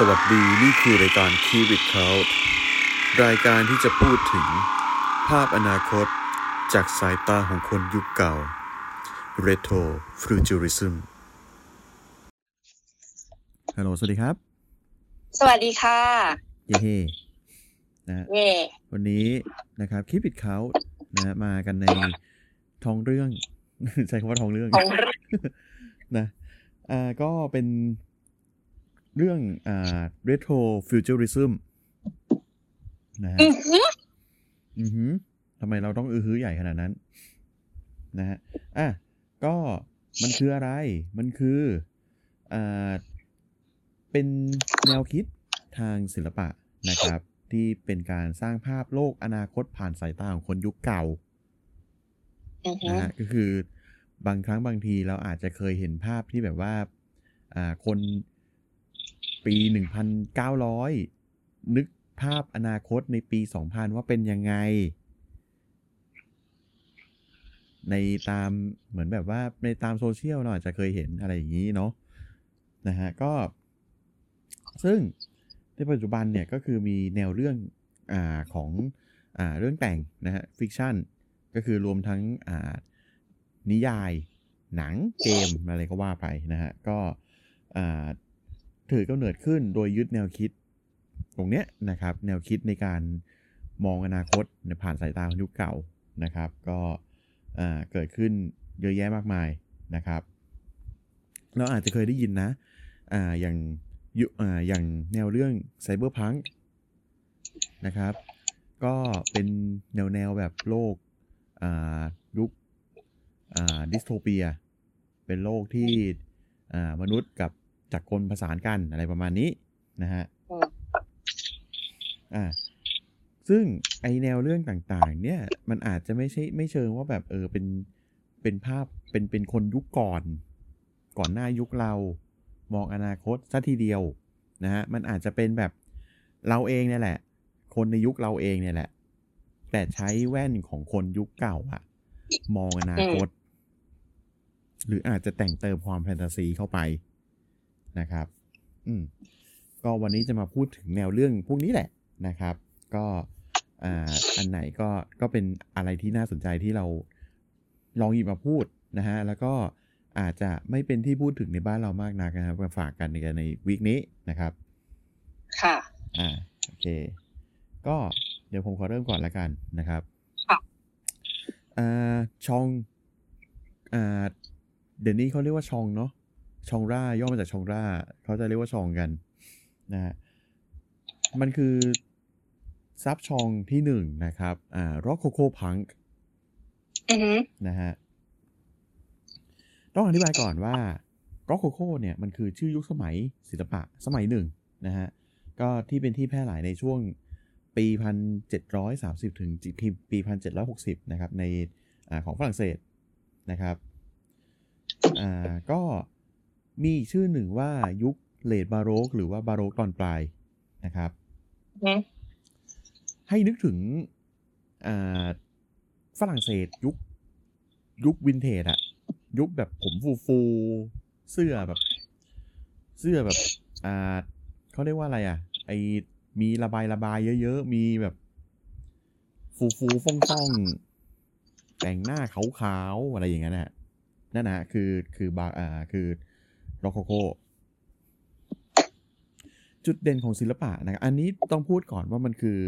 สวัสดีนี่คือรายการ Keep It Cloud รายการที่จะพูดถึง ภาพอนาคต จากสายตาของคนยุคเก่า Retro Futurism ฮัลโหล สวัสดีครับ สวัสดีค่ะ เย้เฮ้นะฮะเย่วันนี้นะครับ Keep It Cloud นะฮะมากันในท้องเรื่อง ใช้คำว่าท้องเรื่องของนะ อ่า ก็เป็น เรื่องอ่า retro futurism นะฮะอือหืออือหือทำไมเราต้องอือหือใหญ่ขนาดนั้น นะฮะอะก็มันคืออะไร มันคืออ่าเป็นแนวคิดทางศิลปะนะครับ ที่เป็นการสร้างภาพโลกอนาคตผ่านสายตาของคนยุคเก่าอือหืนะอฮะก็คือบางครั้งบางทีเราอาจจะเคยเห็นภาพที่แบบว่า อ่า คน ปีหนึ่งพันเก้าร้อยนึกภาพอนาคตในปีสองพันว่าเป็นยังไง ในตามเหมือนแบบว่าในตามโซเชียลเราอาจจะเคยเห็นอะไรอย่างนี้เนาะนะฮะก็ ซึ่งในปัจจุบันเนี่ยก็คือมีแนวเรื่องอ่าของอ่าเรื่องแต่งนะฮะฟิกชันก็คือรวมทั้งอ่านิยายหนังเกมอะไรก็ว่าไปนะฮะก็อ่า ถือกำเนิดขึ้นโดยยึดแนวคิด ตรงเนี้ยนะครับ แนวคิดในการมองอนาคตในผ่านสายตาของยุคเก่านะครับ ก็เกิดขึ้นเยอะแยะมากมายนะครับ เราอาจจะเคยได้ยินนะอ่าอย่างยุอ่าอย่างแนวเรื่อง cyberpunk นะครับ ก็เป็นแนวแนวแบบโลกอ่ายุคอ่า dystopia เป็นโลกที่อ่ามนุษย์กับ จักรกลผสานกันอะไรประมาณนี้นะฮะอืมอ่าซึ่งไอแนวเรื่องต่างๆ เนี่ย มันอาจจะไม่ใช่ไม่เชิงว่าแบบเออเป็นเป็นภาพเป็นเป็นคนยุคก่อน ก่อนหน้ายุคเรามองอนาคตซะทีเดียวนะฮะมันอาจจะเป็นแบบเราเองเนี่ยแหละ คนในยุคเราเองเนี่ยแหละ แต่ใช้แว่นของคนยุคเก่าอะมองอนาคต หรืออาจจะแต่งเติมความแฟนตาซีเข้าไป นะครับ อืมก็วันนี้จะมาพูดถึงแนวเรื่องพวกนี้แหละนะครับ ก็อ่าอันไหนก็ก็เป็นอะไรที่น่าสนใจที่เราลองหยิบมาพูดนะฮะแล้วก็อาจจะไม่เป็นที่พูดถึงในบ้านเรามากนักนะครับมาฝากกันในในวีคนี้นะครับ ค่ะ อ่าโอเค ก็เดี๋ยวผมขอเริ่มก่อนละกันนะครับค่ะอ่าชองอ่าเดี๋ยวนี้เขาเรียกว่าชองเนาะ ชองร่าย่อมาจากชองร่าเขาจะเรียกว่าชองกันนะฮะมันคือซับชองที่หนึ่งนะครับอ่าร็อกโคโค่พังอือหือนะฮะต้องอธิบายก่อนว่าร็อกโคโค่เนี่ยมันคือชื่อยุคสมัยศิลปะสมัยหนึ่งนะฮะก็ที่เป็นที่แพร่หลายในช่วงปีพันเจ็ดร้อยสามสิบถึงปีพันเจ็ดร้อยหกสิบนะครับในอาของฝรั่งเศสนะครับอ่าก็ มีอีกชื่อหนึ่งว่ายุคเลดบาโรกหรือว่าบาโรกตอนปลายนะครับอือหือให้นึกถึงอ่าฝรั่งเศสยุคยุควินเทจอะยุคแบบผมฟูฟูๆเสื้อแบบ เสื้อแบบอ่าเขาเรียกว่าอะไรอะไอมีระบายระบายเยอะๆ มีแบบ ฟูฟูฟ่องฟ่องๆแต่งหน้าขาวๆ อะไรอย่างเงี้ยนะฮะนั่นนะฮะคือคือบาอ่าคือ Rococo จุดเด่นของศิลปะนะอันนี้ต้องพูดก่อนว่ามันคือ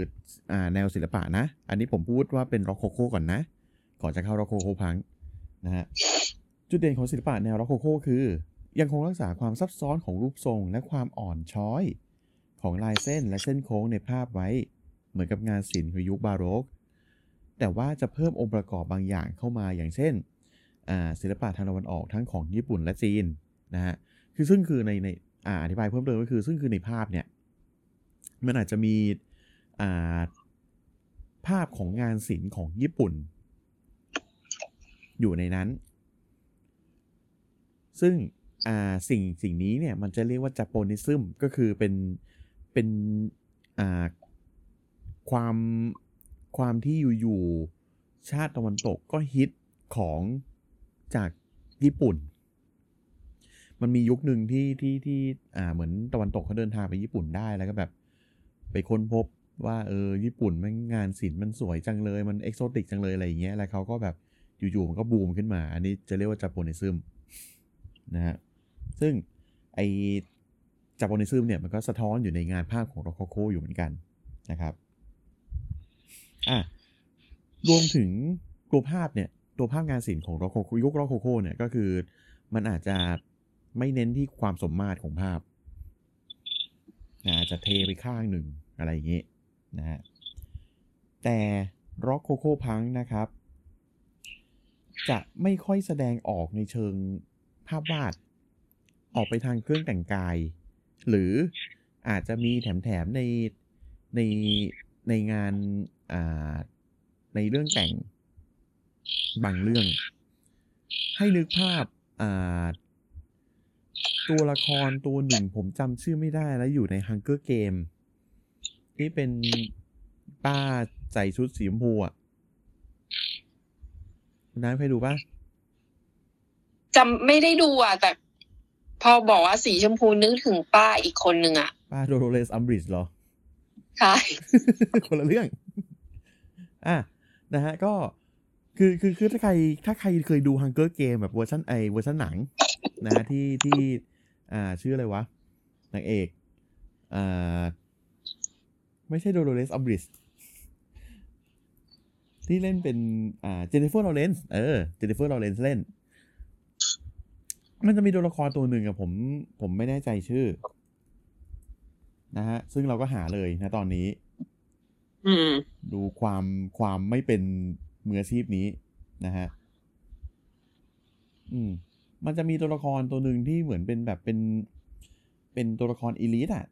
อ่าแนวศิลปะนะ อันนี้ผมพูดว่าเป็น Rococo ก่อนนะ ก่อนจะเข้า Rococo punk นะฮะ จุดเด่นของศิลปะแนว Rococo คือ ยังคงรักษาความซับซ้อนของรูปทรงและความอ่อนช้อย ของลายเส้นและเส้นโค้งในภาพไว้ เหมือนกับงานศิลป์ของยุคบาโรก แต่ว่าจะเพิ่มองค์ประกอบบางอย่างเข้ามาอย่างเช่นศิลปะทางตะวันออกทั้งของญี่ปุ่นและจีนนะฮะ คือซึ่งคือในในอ่าอธิบายเพิ่มเติมก็คือ ซึ่งคือในภาพเนี่ย มันอาจจะมีอ่าภาพของงานศิลป์ของญี่ปุ่น อยู่ในนั้น ซึ่งอ่าสิ่งสิ่งนี้เนี่ย มันจะเรียกว่าจ a ป o นิซึมก็คือเป็นเป็นอ่าความความที่อยู่ๆชาติตะวันตกก็ฮิตของจากญี่ปุ่น มันมียุคหนึ่งที่ที่ที่อ่าเหมือนตะวันตกเขาเดินทางไปญี่ปุ่นได้แล้วก็แบบ ไปค้นพบว่าเออญี่ปุ่นมันงานศิลป์มันสวยจังเลยมันเอกโซติกจังเลยอะไรอย่างเงี้ยแล้วเขาก็แบบอยู่ๆมันก็บูมขึ้นมา อันนี้จะเรียกว่าจัปโปนิซึมนะฮะซึ่งไอ Japonism เนี่ยมันก็สะท้อนอยู่ในงานภาพของ Rococo อยู่เหมือนกันนะครับอะรวมถึงตัวภาพเนี่ยตัวภาพงานศิลป์ของ Rococo ยุค Rococo เนี่ยก็คือมันอาจจะ ไม่เน้นที่ความสมมาตรของภาพอาจจะเทไปข้างหนึ่งอะไรอย่างนี้นะฮะแต่ Rococo punk นะครับ จะไม่ค่อยแสดงออกในเชิงภาพวาด ออกไปทางเครื่องแต่งกาย หรืออาจจะมีแถมๆในในในงานอ่าในเรื่องแต่งบางเรื่อง ให้นึกภาพอ่า ตัวละครตัวหนึ่งผมจำชื่อไม่ได้แล้วอยู่ใน Hunger Game ที่เป็นป้าใส่ชุดสีชมพูอะคุณน้ำเคยดูป่ะจำไม่ได้ดูอะ แต่พอบอกว่าสีชมพูนึกถึงป้าอีกคนหนึ่งอะ ป้าโดโรเลสอัมบริดเหรอ ใช่ คนละเรื่อง อะ นะฮะ ก็คือคือคือถ้าใครถ้าใครเคยดู Hunger Game แบบเวอร์ชันไอเวอร์ชันหนัง นะฮะที่ที่ อ่า ชื่ออะไรวะนางเอกอ่าไม่ใช่โดโรเลสอัมบริดที่เล่นเป็นอ่าเจนนิเฟอร์ลอเรนซ์เออเจนนิเฟอร์ลอเรนซ์เล่น มันจะมีตัวละครตัวหนึ่งอะผม ผมไม่แน่ใจชื่อ นะฮะ ซึ่งเราก็หาเลยนะตอนนี้อืมดูความความไม่เป็นมืออาชีพนี้นะฮะ อืม มันจะมีตัวละครตัวหนึ่งที่เหมือนเป็นแบบเป็น เป็นตัวละครอีลิทอะ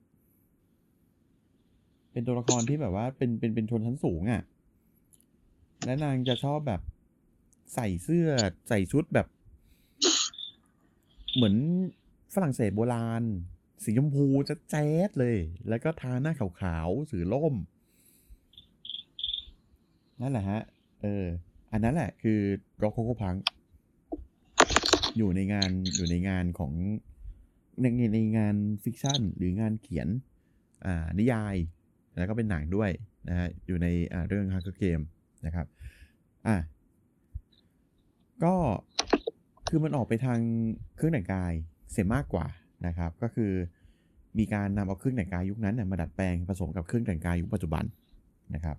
เป็นตัวละครที่แบบว่าเป็นเป็นเป็นชนชั้นสูงอะ และนางจะชอบแบบใส่เสื้อใส่ชุดแบบ เหมือนฝรั่งเศสโบราณ สีชมพูจะแจ๊ดเลย แล้วก็ทาหน้าขาวๆสือล่ม นั่นแหละฮะ เออ อันนั้นแหละ คือ Rococo punk อยู่ในงานอยู่ในงานของในในงาน fiction หรืองานเขียนอ่านิยาย แล้วก็เป็นหนังด้วยนะฮะอยู่ในอ่าเรื่อง Hunger Game นะครับอะก็คือมันออกไปทางเครื่องแต่งกายเสียมากกว่านะครับ ก็คือมีการนำเอาเครื่องแต่งกายยุคนั้นเนี่ยมาดัดแปลงผสมกับเครื่องแต่งกายยุคปัจจุบันนะครับ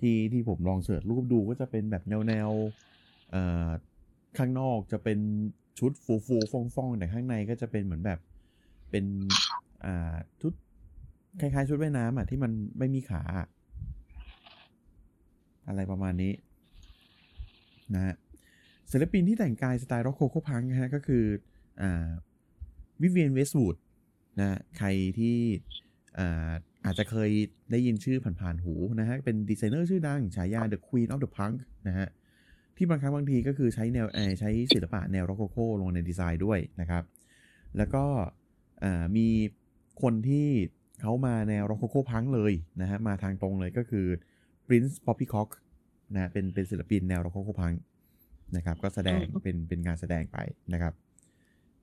ที่ที่ผมลอง search รูปดูก็จะเป็นแบบแนวแนวเอ่อ ข้างนอกจะเป็นชุดฟูฟูฟองฟองแต่ข้างในก็จะเป็นเหมือนแบบ เป็นอ่าชุดคล้ายๆชุดว่ายน้ำอะที่มันไม่มีขา อะไรประมาณนี้ นะฮะศิลปินที่แต่งกายสไตล์ Rococo punk นะฮะก็คืออ่าวิเวียนเวสต์วูดนะฮะใครที่อ่าอาจจะเคยได้ยินชื่อผ่านๆหูนะฮะ เป็นดีไซเนอร์ชื่อดัง ฉายา The Queen of the Punk นะฮะ ที่บางครั้งบางทีก็คือใช้แนวเอ่อใช้ศิลปะแนว Rococo ลงในดีไซน์ด้วยนะครับ แล้วก็อ่ามีคนที่เขามาแนว Rococo punk เลยนะฮะมาทางตรงเลยก็คือ Prince Poppycock นะฮะเป็นเป็นศิลปินแนว Rococo punk นะครับก็แสดงอืมเป็นเป็นงานแสดงไปนะครับ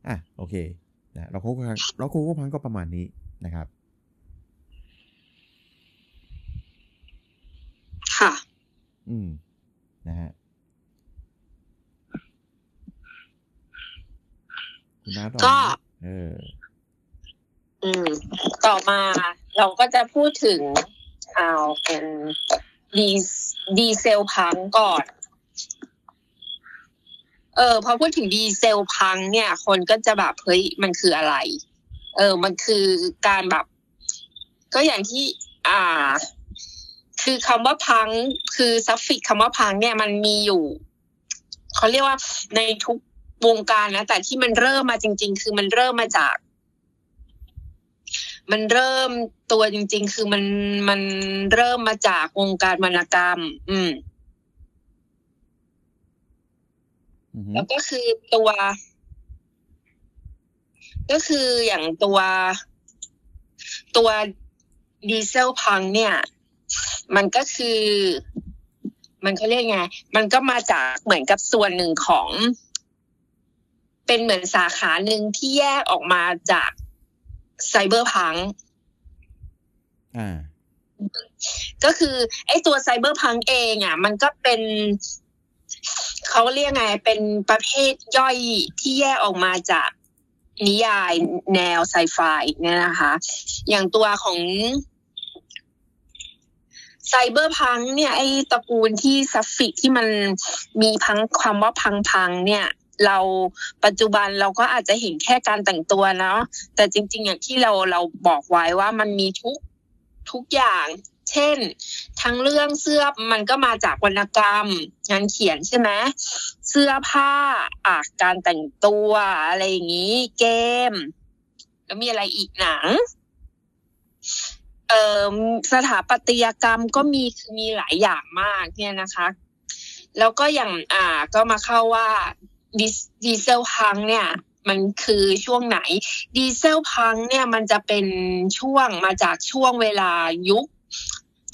อะโอเคนะร็อกโคโค่พังร็อกโคโค่พังก็ประมาณนี้นะครับค่ะ อืม นะฮะ คุณ น้าต่อก็นะเออ อืม ต่อมาเราก็จะพูดถึงเอาเป็นดีดีเซลพังก่อน เออ พอพูดถึง dieselpunk เนี่ย คนก็จะแบบเฮ้ยมันคืออะไร เออ มันคือการแบบ ก็อย่างที่ อ่า คือคำว่าพัง คือ suffix คำว่าพัง เนี่ย มันมีอยู่เขาเรียกว่าในทุก วงการนะแต่ที่มันเริ่มมาจริง ๆ คือมันเริ่มมาจาก มันเริ่มตัวจริง ๆ คือมันมันเริ่มมาจากวงการวรรณกรรม อืมอือฮึแล้วก็คือตัว ก็คืออย่างตัวตัวดีเซลพังเนี่ย มันก็คือ มันเขาเรียกไง มันก็มาจากเหมือนกับส่วนหนึ่งของ เเป็นเหมือนสาขาหนึ่งที่แยกออกมาจากไซเบอร์พังอ่าก็คือ ไอ้ตัว cyberpunk เองอะ มันก็เป็นเขาเรียกไงเป็นประเภทย่อยที่แยกออกมาจากนิยายแนวไซไฟเนี่ยนะคะ อย่างตัวของ cyberpunk เนี่ยไอ้ตระกูลที่ suffix ที่มันมีพังความว่า punk punk ๆเนี่ย เราปัจจุบันเราก็อาจจะเห็นแค่การแต่งตัวเนาะแต่จริง ๆ อย่างที่เราเราบอกไว้ว่ามันมีทุกทุกอย่างเช่น ทั้งเรื่องเสื้อมันก็มาจากวรรณกรรม งานเขียนใช่ไหมเสื้อผ้าอะการแต่งตัวอะไรอย่างนี้ เกม แล้วมีอะไรอีกหนังเอ่อสถาปัตยกรรมก็มีคือมีหลายอย่างมากเนี่ยนะคะ แล้วก็อย่างอ่าก็มาเข้าว่า ดีดเซลพังเนี่ยมันคือช่วงไหน ดีเซลพังเนี่ยมันจะเป็นช่วงมาจากช่วงเวลายุค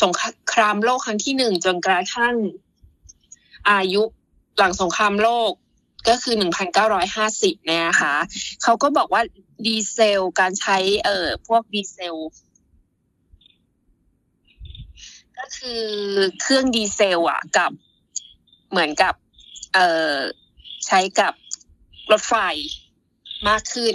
สงครามโลกครั้งที่หนึ่งจนกระทั่งอายุหลังสงครามโลกก็คือ 1,950 เนี่ยนะคะเขาก็บอกว่าดีเซลการใช้เอ่อพวกดีเซล ก็คือเครื่องดีเซล อะ กับเหมือนกับ เอ่อ ใช้กับรถไฟมากขึ้น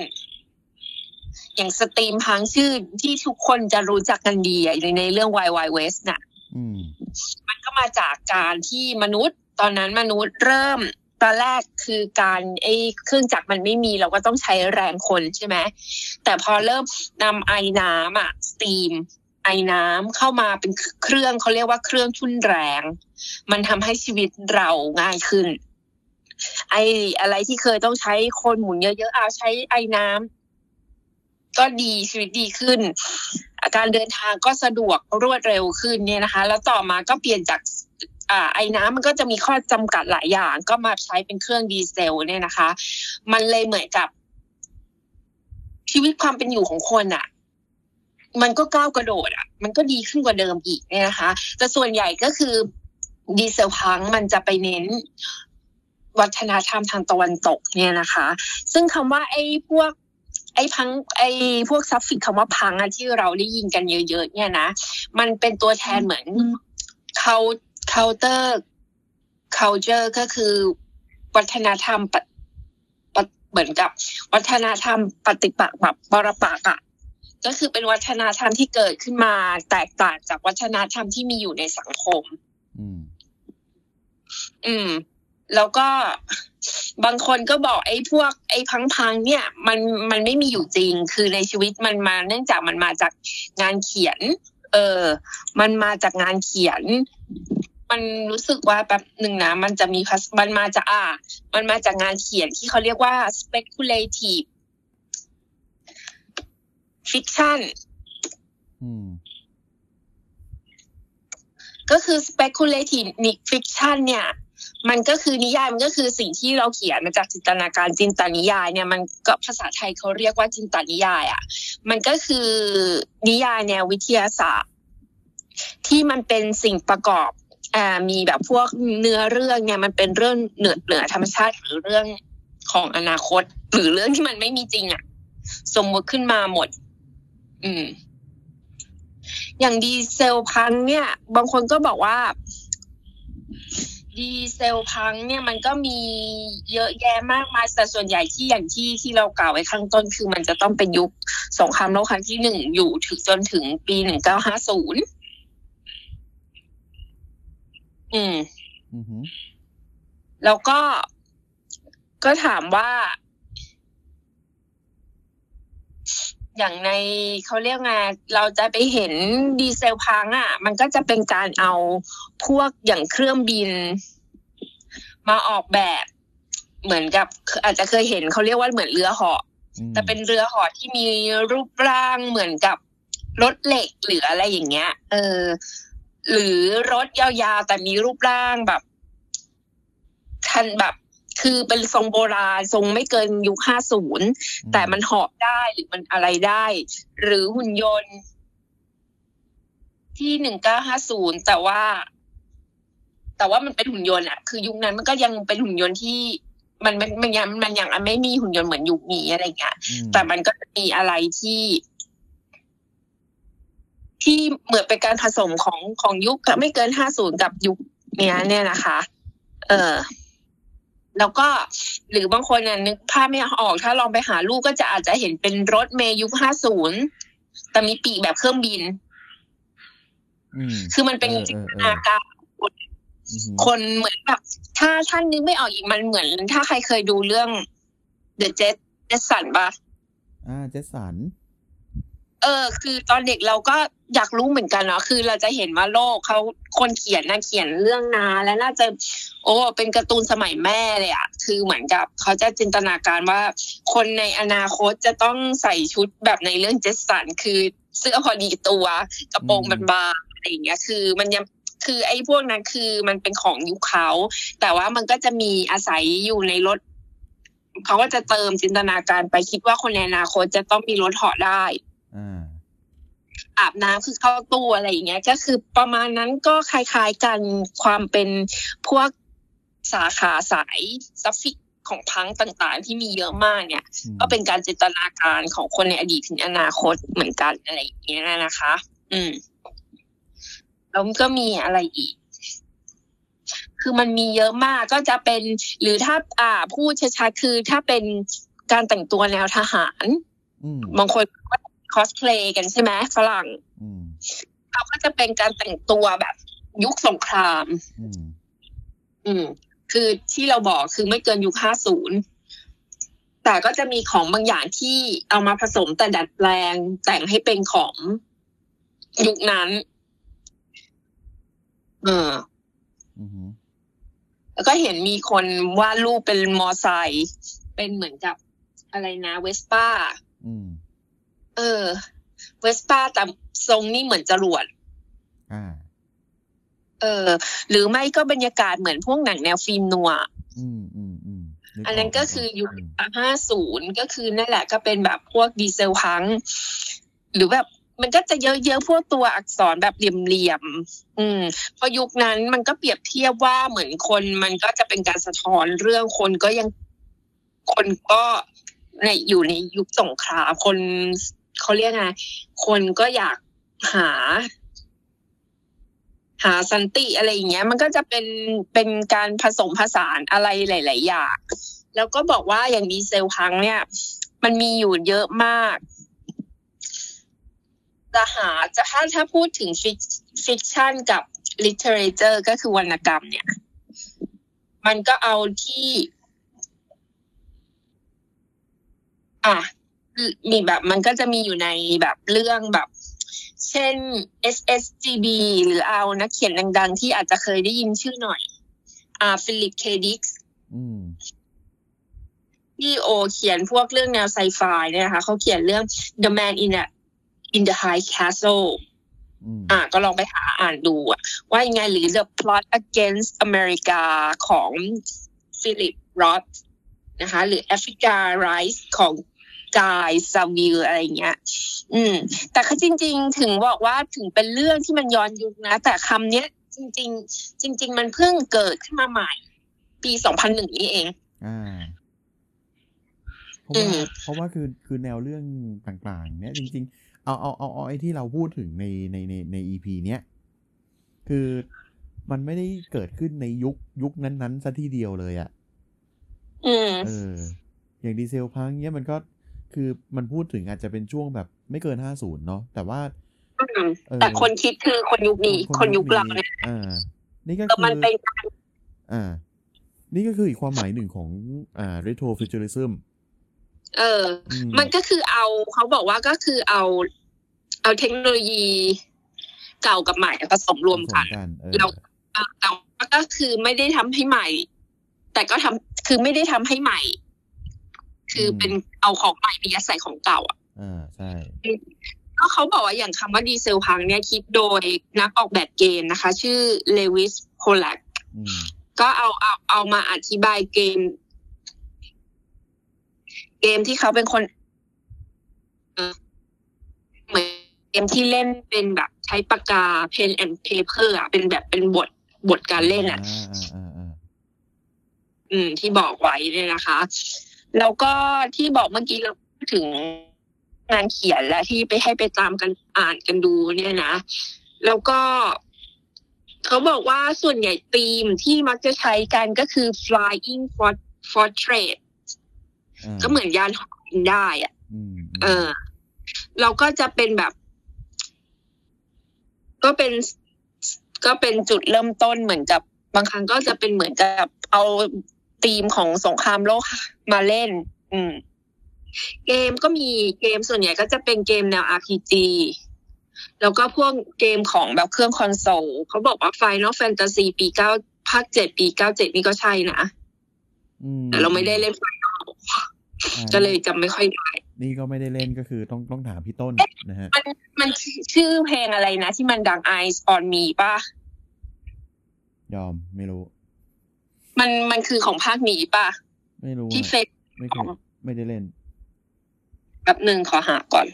อย่าง steampunk ชื่อที่ทุกคนจะรู้จักกันดีอะในในเรื่อง Wild Wild West น่ะอืมมันก็มาจากการที่มนุษย์ ตอนนั้นมนุษย์เริ่มตอนแรกคือการไอ้เครื่องจักรมันไม่มีเราก็ต้องใช้แรงคนใช่ไหมแต่พอเริ่มนำไอน้ำอะ steamไอ้น้ำเข้ามาเป็นเครื่องเขาเรียกว่าเครื่องทุ่นแรง มันทำให้ชีวิตเราง่ายขึ้น ไอ้อะไรที่เคยต้องใช้คนหมุนเยอะๆเอาใช้ไอ้น้ำก็ดีชีวิตดีขึ้น อาการเดินทางก็สะดวกรวดเร็วขึ้นเนี่ยนะคะ แล้วต่อมาก็เปลี่ยนจากอไอ้น้ำมันก็จะมีข้อจำกัดหลายอย่าง ก็มาใช้เป็นเครื่องดีเซลเนี่ยนะคะ มันเลยเหมือนกับ ชีวิตความเป็นอยู่ของคนอะ่ะ มันก็ก้าวกระโดดอะ่ะ มันก็ดีขึ้นกว่าเดิมอีกเนี่ยนะคะ แต่ส่วนใหญ่ก็คือดีเซลพังมันจะไปเน้น วัฒนธรรมทางตะวันตกเนี่ยนะคะ ซึ่งคำว่าไอ้พวกไอ้พังไอ้พวกซัฟฟิกคำว่าพังอะที่เราได้ยินกันเยอะๆเนี่ยนะ มันเป็นตัวแทนเหมือนเขา counter culture ก็คือวัฒนธรรมปะปะเหมือนกับ วัฒนธรรมปฏิปักษ์แบบปรปักษ์อะก็คือเป็นวัฒนธรรมที่เกิดขึ้นมาแตกต่างจากวัฒนธรรมที่มีอยู่ในสังคม อืม อืม แล้วก็บางคนก็บอกไอ้พวกไอ้พังๆเนี่ยมันมันไม่มีอยู่จริง คือในชีวิตมันมาเนื่องจากมันมาจากงานเขียน เออ มันมาจากงานเขียน มันรู้สึกว่าแบบหนึ่งนะมันจะมีพัสมันมาจากอ่า มันมาจากงานเขียนที่เขาเรียกว่า speculative fiction อืมก็คือ speculative fiction เนี่ย มันก็คือนิยายมันก็คือสิ่งที่เราเขียนมาจากจินตนาการจินตนิยายเนี่ยมันก็ภาษาไทยเขาเรียกว่าจินตนิยายอะ่ะ มันก็คือนิยายแนววิทยาศาสตร์ ที่มันเป็นสิ่งประกอบอ่ามีแบบพวกเนื้อเรื่องเนี่ยมันเป็นเรื่องเหนือเหนือธรรมชาติหรือเรื่องของอนาคต หรือเรื่องที่มันไม่มีจริงอะ่ะ สมมติขึ้นมาหมด อืม อย่างดีเซลพังเนี่ย บางคนก็บอกว่า ดีเซลพังเนี่ยมันก็มีเยอะแยะมากมายแต่ส่วนใหญ่ที่อย่างที่ที่เรากล่าวไว้ข้างต้น คือมันจะต้องเป็นยุคสงครามโลกครั้งที่หนึ่งอยู่ถึงจนถึงปีหนึ่งเก้าห้าศูนย์อืมอือหือแล้วก็ก็ถามว่า อย่างในเขาเรียกไงเราจะไปเห็นดีเซลพังอะ มันก็จะเป็นการเอาพวกอย่างเครื่องบิน มาออกแบบ เหมือนกับ อาจจะเคยเห็นเขาเรียกว่าเหมือนเรือเหาะอืมแต่เป็นเรือเหอที่มีรูปร่างเหมือนกับรถเหล็กหรืออะไรอย่างเงี้ย เออ หรือรถยาวๆแต่มีรูปร่างแบบ ทันแบบ คือเป็นทรงโบราณทรงไม่เกินยุคห้าศูนย์แต่มันเหาะได้หรือมันอะไรได้ หรือหุ่นยนต์ที่หนึ่งเก้าห้าศูนย์แต่ว่า แต่ว่ามันเป็นหุ่นยนต์อะคือยุคนั้นมันก็ยังเป็นหุ่นยนต์ที่มันมันมันยังมันยังไม่มีหุ่นยนต์เหมือนยุคนี้อะไรเงี้ยอืมแต่มันก็จะมีอะไรที่ ที่เหมือนเป็นการผสมของของยุคไม่เกินห้าศูนย์กับยุคเนี้ยเนี่ยนะคะ เออ แล้วก็หรือบางคนน่ะนึกภาพไม่ออกถ้าลองไปหารูปก็จะอาจจะเห็นเป็นรถเมย์ยุคห้าศูนย์แต่มีปีกแบบเครื่องบินอืมคือมันเป็นเออจินเออตเออนาการอือหือคนเหมือนแบบ ถ้าท่านนึกไม่ออกอีกมันเหมือน ถ้าใครเคยดูเรื่อง The Jet Jet Sun ปะอ่าเจสัน เออ คือตอนเด็กเราก็อยากรู้เหมือนกันเนาะคือเราจะเห็นว่าโลกเขาคนเขียนนะเขียนเรื่องนาแล้วน่าจะโอ้เป็นการ์ตูนสมัยแม่เลยอะคือเหมือนกับเขาจะจินตนาการว่า คนในอนาคตจะต้องใส่ชุดแบบในเรื่องเจสันคือเสื้อพอดีตัวกระโปรงบานๆอะไรอย่างเงี้ย คือมันยังคือไอ้พวกนั้นคือมันเป็นของยุคเขาแต่ว่ามันก็จะมีอาศัยอยู่ในรถเขาก็จะเติมจินตนาการไปคิดว่าคนในอนาคตจะต้องมีรถเหาะได้ อ่าอาบน้ำคือเข้าตู้อะไรอย่างเงี้ย ก็คือประมาณนั้นก็คล้ายๆกันความเป็นพวกสาขาสายsuffix ของพังต่างๆ ที่มีเยอะมากเนี่ยอืมก็เป็นการจินตนาการของคนในอดีตถึงอนาคตเหมือนกันอะไรอย่างเงี้ยนะคะ อืมแล้วก็มีอะไรอีก คือมันมีเยอะมากก็จะเป็น หรือถ้าอ่าพูดชัดๆคือถ้าเป็นการแต่งตัวแนวทหารอืมบางคนก็ คอสเพลย์กันใช่ไหมฝรั่งอืมเราก็จะเป็นการแต่งตัวแบบยุคสงครามอืมอืม คือที่เราบอกคือไม่เกินยุคห้าศูนย์แต่ก็จะมีของบางอย่างที่เอามาผสมแต่ดัดแปลงแต่งให้เป็นของยุคนั้น เอออืมแล้วก็เห็นมีคนวาดรูปเป็นมอไซค์เป็นเหมือนกับอะไรนะเวสป้า อืม เออ เวสป้าแต่ทรงนี่เหมือนจรวดอ่าเออ หรือไม่ก็บรรยากาศเหมือนพวกหนังแนวฟิล์มนัวอืมอืมอืมกอันนั้นก็คือยุคมห้าศูนย์ก็คือนั่นแหละก็เป็นแบบพวกดีเซลพัง หรือแบบมันก็จะเยอะๆพวกตัวอักษรแบบเหลี่ยมๆ อืมเพราะยุคนั้นมันก็เปรียบเทียบว่าเหมือนคนมันก็จะเป็นการสะท้อนเรื่องคนก็ยังคนก็ในอยู่ในยุคสงครามคน เขาเรียกไงคนก็อยากหา หาสันติอะไรอย่างเงี้ย มันก็จะเป็นเป็นการผสมผสานอะไรหลาย ๆ อย่าง แล้วก็บอกว่าอย่าง dieselpunk เนี่ย มันมีอยู่เยอะมากจะหาจะถ้าถ้าพูดถึง fic fiction กับ literature ก็คือวรรณกรรมเนี่ย มันก็เอาที่ อะ มีแบบมันก็จะมีอยู่ในแบบเรื่องแบบ เช่น SSGB หรือเอานักเขียนดังๆ ที่อาจจะเคยได้ยินชื่อหน่อย อ่า Philip K. Dick อืมที่โอเขียนพวกเรื่องแนวไซไฟเนี่ยนะคะเขาเขียนเรื่อง The Man in the in the High Castle อืมอะก็ลองไปหาอ่านดูอะว่ายังไงหรือ The Plot Against America ของฟิลิปรอ h นะคะ หรือ Africa Rise ของ กายซาวิลอะไรเงี้ย อืม แต่คือจริง ๆ ถึงบอกว่าถึงเป็นเรื่องที่มันย้อนยุคนะ แต่คำเนี้ยจริง ๆ จริง ๆ มันเพิ่งเกิดขึ้นมาใหม่ ปี2001นี้เองอ่าเพราะอืว่ามเพราะว่าคือคือแนวเรื่องต่างๆ เนี้ยจริง ๆ เอาเอาเอาเอาไอ้ที่เราพูดถึงในในในในอีพีเนี้ยคือมันไม่ได้เกิดขึ้นในยุคยุคนั้นๆซะทีเดียวเลยอะ่ะอืมเออ อย่างดีเซลพังเนี้ยมันก็ คือมันพูดถึงอาจจะเป็นช่วงแบบไม่เกินห้าศูนย์เนาะแต่ว่าอืมเออแต่คนคิดคือคนยุคนี้คนยุคเราเนี่ยอ่า นี่ก็เออคืมันอเป็นการอ่า นี่ก็คืออีกความหมายหนึ่งของอ่า retro futurism เอออืมมันก็คือเอาเขาบอกว่าก็คือเอา เอาเทคโนโลยีเก่ากับใหม่ผสมรวมกันผสกันเออเราเออแต่ว่าก็คือไม่ได้ทำให้ใหม่ แต่ก็ทำคือไม่ได้ทำให้ใหม่ คือเป็นเอาของใหม่ไปยัดใส่ของเก่าอะอ่าใช่ก็เขาบอกว่าอย่างคำว่าดีเซลพังเนี่ยคิดโดยนักออกแบบเกมนะคะ ชื่อเลวิสโพลักอืมก็เอาเอาเอามาอธิบายเกม เกมที่เขาเป็นคนเอ่อเหมือนเกมที่เล่นเป็นแบบใช้ปากกา pen and paper อะเป็นแบบเป็นบทบทการเล่นอะอ่าอ่าอ่าอ่าอืมที่บอกไว้เนี่ยนะคะ แล้วก็ที่บอกเมื่อกี้เราพูดถึงงานเขียนและที่ไปให้ไปตามกันอ่านกันดูเนี่ยนะ แล้วก็เขาบอกว่าส่วนใหญ่ธีมที่มักจะใช้กันก็คือ flying fort- fortress าก็เหมือนยานเหอบินได้อะอืมเออ เราก็จะเป็นแบบ ก็เป็นก็เป็นจุดเริ่มต้นเหมือนกับบางครั้งก็จะเป็นเหมือนกับเอา ธีมของสงครามโลกมาเล่น อืม เกมก็มีเกมส่วนใหญ่ก็จะเป็นเกมแนว RPG แล้วก็พวกเกมของแบบเครื่องคอนโซลเขาบอกว่า Final Fantasy ปีเก้าภาคเจ็ดปีเก้าเจ็ดนี่ก็ใช่นะอืมแต่เราไม่ได้เล่น Final อ่าก็เลยจำไม่ค่อยได้นี่ก็ไม่ได้เล่นก็คือต้องต้องถามพี่ต้นนะฮะ มันมันชื่อเพลงอะไรนะ ที่มันดัง Eyes on Me ป่ะ ยอมไม่รู้ มันมันคือของภาคนี้ป่ะ ไม่รู้ที่อะเฟซไม่เคยไม่ได้เล่นแบบหนึ่งขอหาก่อน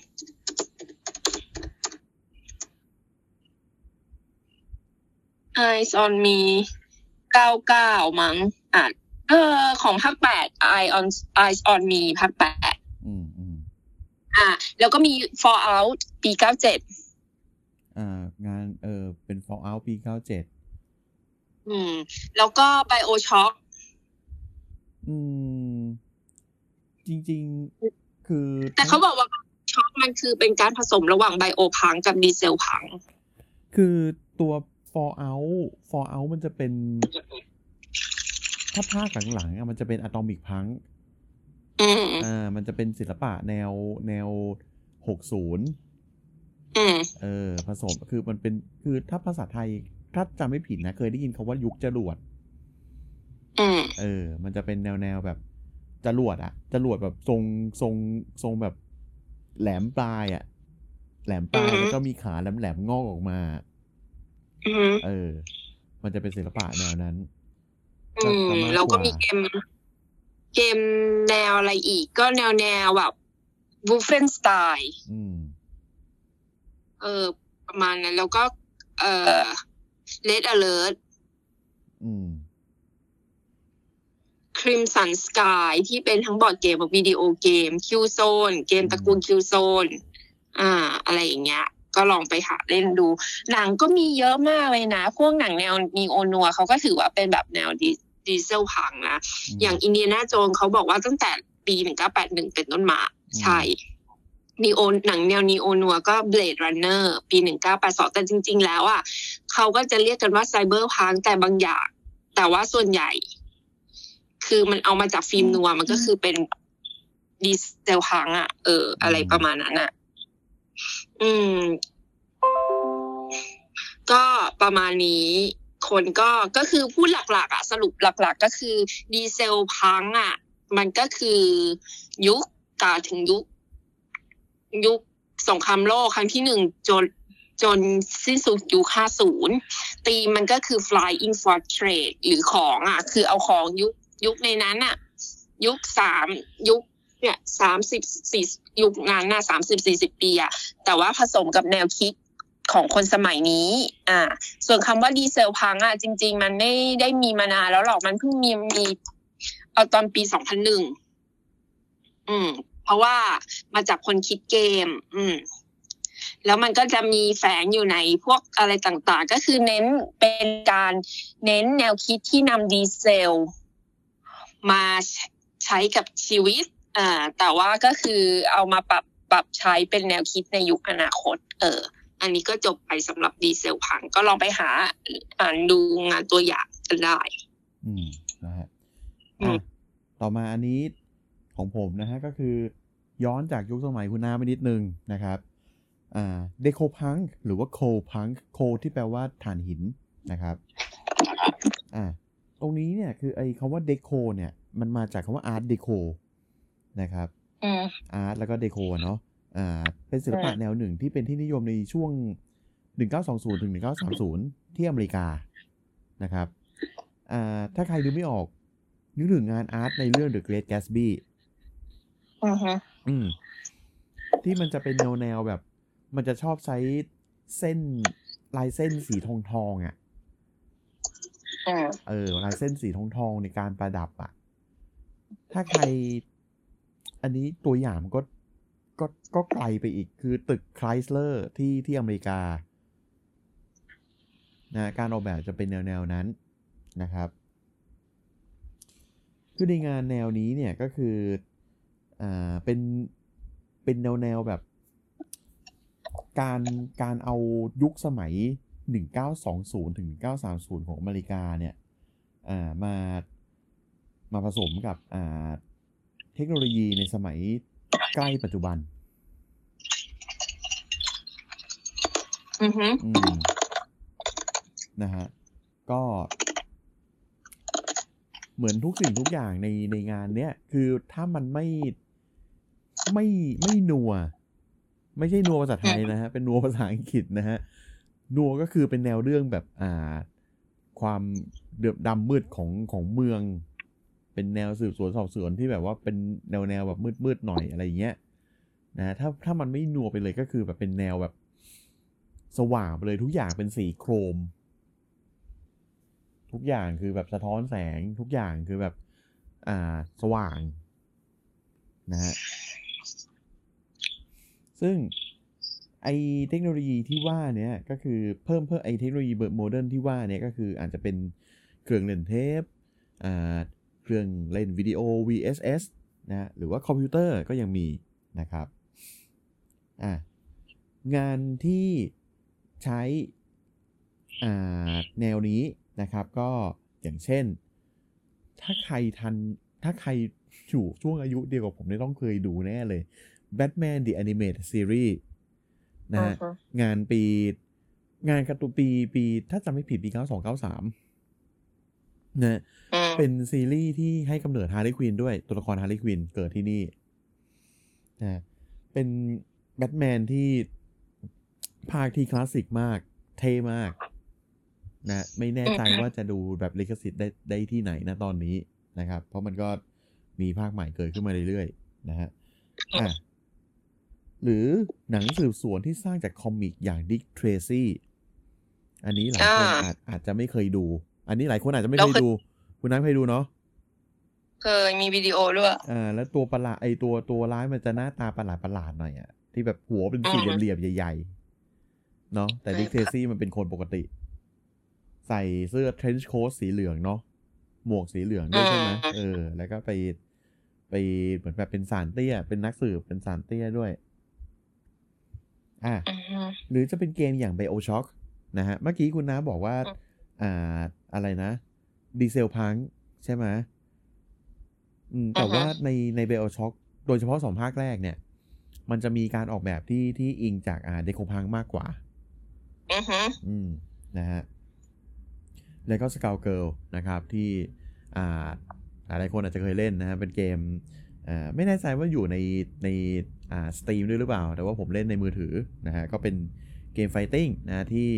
Eyes on Me เก้าเก้ามั้งอ่านเออ ของภาคแปด Eyes on Eyes on Me ภาคแปดอืมอืมอ่า แล้วก็มี Fallout ปีเก้าเจ็ดอ่างานเออเป็น Fallout ปีเก้าเจ็ด อืม แล้วก็ BioShock อืม จริง ๆ คือ แต่เขาบอกว่าช็อกมันคือเป็นการผสมระหว่างไบโอพังกับดีเซลพัง คือตัว Fallout Fallout มันจะเป็น ถ้าภาคหลังๆอะมันจะเป็น Atomic Punk อืมอ่า มันจะเป็นศิลปะแนวแนวหกศูนย์อืมเออผสมคือมันเป็นคือถ้าภาษาไทย ถ้าจำไม่ผิดนะ เคยได้ยินคาว่ายุคจรวดอืมเออ มันจะเป็นแนวแนวแบบจรวดอะจรวดแบบทรงทรงทรงแบบแหลมปลายอะแหลมปลายอือฮึแล้วก็มีขาแหลมแหลมๆงอกออกมาอืมเออ มันจะเป็นศิลปะแนวนั้นอืมก็มากกว่าแล้วก็มีเกม เกมแนวอะไรอีก ก็แนวแนวแบบ Wolfenstein อืมเออ ประมาณนั้น แล้วก็ เอ่อ Red Alert อืม Crimson Skies ที่เป็นทั้งบอร์ดเกมกับวิดีโอเกม Killzoneเกมตระกูล Killzone อ่า อะไรอย่างเงี้ย ก็ลองไปหาเล่นดู หนังก็มีเยอะมากเลยนะ พวกหนังแนว neo-noir เขาก็ถือว่าเป็นแบบแนวดี dieselpunk นะ อย่าง Indiana Jones เขาบอกว่าตั้งแต่ปี 1981 เป็นต้นมา ใช่ neo หนังแนว neo-noir ก็ Blade Runner ปี 1982 แต่จริง ๆ แล้วอะเขาก็จะเรียกกันว่า cyberpunk แต่บางอย่าง แต่ว่าส่วนใหญ่ คือมันเอามาจากฟิล์มนัวมันก็คือเป็นดีเซลพังอะ เออ อะไรประมาณนั้นอะ อืม ก็ประมาณนี้คนก็ก็คือพูดหลัก ๆ อะ สรุปหลัก ๆ ก็คือ ดีเซลพังอะ มันก็คือยุคกล่าวถึงยุค ยุคสงครามโลกครั้งที่หนึ่งจนจนสิ้นสุดยุค50 ตีมันก็คือ flying fortress หรือของอะ คือเอาของยุคยุคในนั้นอะ ยุคสามยุคเนี่ยสามสิบสี่ยุคนั้นน่ะสามสิบสี่สิบปีอะ แต่ว่าผสมกับแนวคิดของคนสมัยนี้ อ่า ส่วนคำว่าดีเซลพังอะ จริง ๆ มันไม่ได้มีมานานแล้วหรอก มันเพิ่งมีมี เอาตอนปีสองพันหนึ่งอืม เพราะว่ามาจากคนคิดเกม อืม แล้วมันก็จะมีแฝงอยู่ในพวกอะไรต่างๆ ก็คือเน้นเป็นการเน้นแนวคิดที่นำดีเซล มาใช้กับชีวิต อ่า แต่ว่าก็คือเอามาปรับปรับใช้เป็นแนวคิดในยุคอนาคต เออ อันนี้ก็จบไปสำหรับดีเซลพัง ก็ลองไปหาอ่านดูงานตัวอย่างกันได้ อืมนะฮะอืมอะต่อมาอันนี้ ของผมนะฮะก็คือย้อนจากยุคสมัยคุณน้าไปนิดนึงนะครับอ่า decopunk หรือว่า coalpunk coal ที่แปลว่าถ่านหินนะครับอ่าตรงนี้เนี่ยคือไอ้คำว่า deco เนี่ยมันมาจากคำว่า Art Deco นะครับอืม art แล้วก็ deco เนาะอ่าเป็นศิลปะอืมแนวหนึ่งที่เป็นที่นิยมในช่วง 1920ถึง1930 ที่อเมริกานะครับอ่าถ้าใครดูไม่ออกนึกถึงงาน art ในเรื่อง The Great Gatsby อือฮึอืม ที่มันจะเป็นแนวแนวแบบ มันจะชอบใช้เส้นลายเส้นสีทองทองๆอะ่ะอืมเออลายเส้นสีทองทองๆในการประดับอะถ้าใคร อันนี้ตัวอย่างมันก็ก็ก็ไกลไปอีกคือตึกไครสเลอร์ที่ที่อเมริกานะการออกแบบจะเป็นแนวแนวๆนั้นนะครับ คือในงานแนวนี้เนี่ยก็คือ อ่าเป็นเป็นแนวแนวแบบ การการเอายุคสมัย 1920 ถึง 1930 ของอเมริกาเนี่ยอ่ามามาผสมกับอ่าเทคโนโลยีในสมัยใกล้ปัจจุบัน อือฮึอืมนะฮะ ก็ เหมือนทุกสิ่งทุกอย่างในในงานเนี้ย คือถ้ามันไม่ ไม่ไม่นัว ไม่ใช่นัวภาษาไทยนะฮะ เป็นนัวภาษาอังกฤษนะฮะ นัวก็คือเป็นแนวเรื่องแบบอ่า ความเดือดดำมืดของของเมือง เป็นแนวสืบสวนสอบสวนที่แบบว่าเป็นแนวแนวแบบมืดมืดๆหน่อยอะไรอย่างเงี้ยนะถ้าถ้ามันไม่นัวไปเลยก็คือแบบเป็นแนวแบบ สว่างไปเลยทุกอย่างเป็นสี chrome ทุกอย่างคือแบบสะท้อนแสงทุกอย่างคือแบบ อ่า สว่าง นะฮะ ซึ่งไอเทคโนโลยีที่ว่าเนี้ยก็คือเพิ่มเพิ่มไอเทคโนโลยีเบอร์ modern ที่ว่าเนี้ยก็คืออาจจะเป็นเครื่องเล่นเทปอ่าเครื่องเล่นวิดีโอ VHS นะฮะหรือว่าคอมพิวเตอร์ก็ยังมีนะครับอ่างานที่ใช้อ่าแนวนี้นะครับ ก็อย่างเช่น ถ้าใครทันถ้าใครอยู่ช่วงอายุเดียวกับผมเนี่ยต้องเคยดูแน่เลย Batman The Animated Series นะฮะอือฮึงานปี งานการ์ตูนปีปีถ้าจำไม่ผิดปี 9293นะฮะอืมเป็นซีรีส์ที่ให้กำเนิดฮาร์ y ี i ควินด้วยตัวละครฮาร์ y ี i ควินเกิดที่นี่นะเป็นแบทแมนที่ภาคที่คลาสสิกมาก เท่มากนะไม่แน่ใจว่าจะดูแบบลิขสิทธิ์ได้ได้ที่ไหนนะตอนนี้นะครับ เพราะมันก็มีภาคใหม่เกิดขึ้นมาเรื่อยๆนะฮะอะ หรือหนังสืบสวนที่สร้างจากคอมิกอย่างดิกเทรซี่อันนี้หลายคนอ่าอาจอาจจะไม่เคยดู อันนี้หลายคนอาจจะไม่เคยเราเคยดู คุณน้ำเคยดูเนาะเคยมีวิดีโอด้วยอ่าแล้วตัวประหลาดไอตัวตัวร้ายมันจะหน้าตาประหลาดประหลาดๆหน่อยอะที่แบบหัวเป็นสี่อืมเหลี่ยมๆใหญ่ๆเนาะแต่ใช่ดิกเทรซี่มันเป็นคนปกติ ใส่เสื้อเทรนช์โค้ทสีเหลืองเนาะหมวกสีเหลืองด้วยใช่ไหมเออ แล้วก็ไปไปเหมือนแบบเป็นสารเตี้ย เป็นนักสืบเป็นสารเตี้ยด้วย อะอือฮึหรือจะเป็นเกมอย่าง Bioshock นะฮะ เมื่อกี้คุณน้าบอกว่าอืมอ่า อะไรนะ dieselpunk ใช่ไหมอืมแต่ว่าในใน Bioshock โดยเฉพาะสองภาคแรกเนี่ย มันจะมีการออกแบบที่ที่อิงจากอ่า decopunk มากกว่าอือฮึอืมนะฮะ แล้วก็ Skullgirls นะครับที่ อ่าหลายคนอาจจะเคยเล่นนะฮะ เป็นเกมอ่า ไม่แน่ใจว่าอยู่ในในอ่า Steam ด้วยหรือเปล่า แต่ว่าผมเล่นในมือถือนะฮะก็เป็นเกม fighting นะที่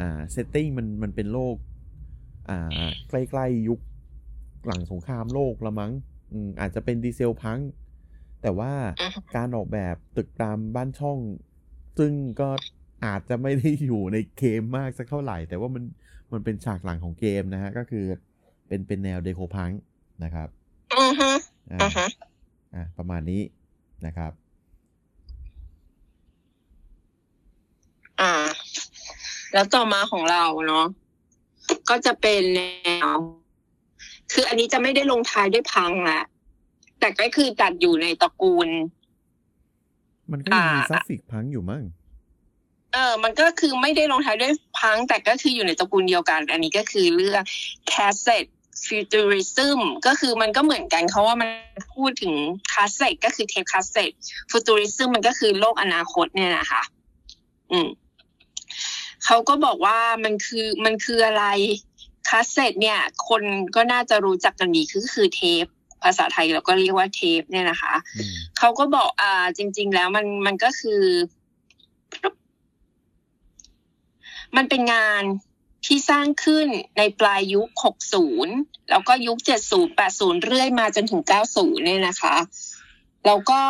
อ่า setting มันมันเป็นโลกอ่าใกล้ๆยุคหลังสงครามโลกละมั้งอืมอาจจะเป็น dieselpunk แต่ว่าอือฮึการออกแบบตึกตามบ้านช่อง ซึ่งก็อาจจะไม่ได้อยู่ในเกมมากสักเท่าไหร่ แต่ว่ามันมันเป็นฉากหลังของเกมนะฮะ ก็คือเป็นเป็นแนว decopunk นะครับ อือฮึอ่าอือฮึ อ่าประมาณนี้นะครับ อ่า แล้วต่อมาของเราเนาะก็จะเป็นแนว คืออันนี้จะไม่ได้ลงท้ายด้วยพังแหละแต่ก็คือจัดอยู่ในตระกูล มันก็ยังมีอ่า suffix punk อยู่มั้งเออ มันก็คือไม่ได้ลงท้ายด้วยพัง แต่ก็คืออยู่ในตระกูลเดียวกัน อันนี้ก็คือเรื่อง cassette futurism ก็คือมันก็เหมือนกันเขาว่ามันพูดถึง cassette ก็คือเทป cassette futurism มันก็คือโลกอนาคตเนี่ยนะคะ อืมเขาก็บอกว่ามันคือมันคืออะไรคาสเซ็ตเนี่ย คนก็น่าจะรู้จักกันดีคือคือเทป ภาษาไทยเราก็เรียกว่าเทป เนี่ยนะคะอืมเขาก็บอกอ่า จริง ๆ แล้วมันมันก็คือ มันเป็นงาน ที่สร้างขึ้นในปลายยุค 60 แล้วก็ยุค 70 80 เรื่อยมาจนถึง 90 เนี่ยนะคะ แล้วก็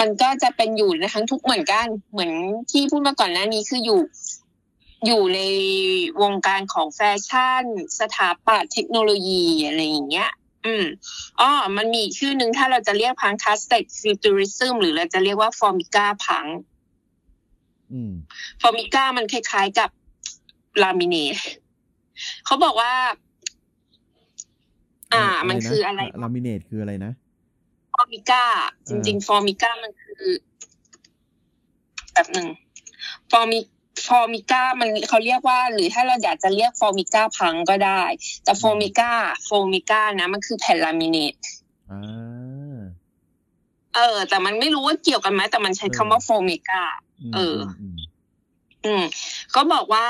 มันก็จะเป็นอยู่ในทั้งทุกเหมือนกัน เหมือนที่พูดมาก่อนหน้านี้คืออยู่อยู่ในวงการของแฟชั่น สถาปัตย์เทคโนโลยีอะไรอย่างเงี้ย อืมอ๋อมันมีชื่อหนึ่งถ้าเราจะเรียก punk cassette futurism หรือเราจะเรียกว่า Formica punkอืม Formica มันคล้ายๆกับ ลามิเนตเขาบอกว่า อ่า มันคืออะไรลามิเนตคืออะไรนะ Formica จริง ๆ Formica มันคือแบบหนึ่ง Formi Formica มันเขาเรียกว่า หรือถ้าเราอยากจะเรียก Formica punk ก็ได้ แต่ Formica Formica นะ มันคือแผ่นลามิเนตอ่าเออ แต่มันไม่รู้ว่าเกี่ยวกันไหมแต่มันใช้คำว่า Formica มเออมอืมก็บอกว่า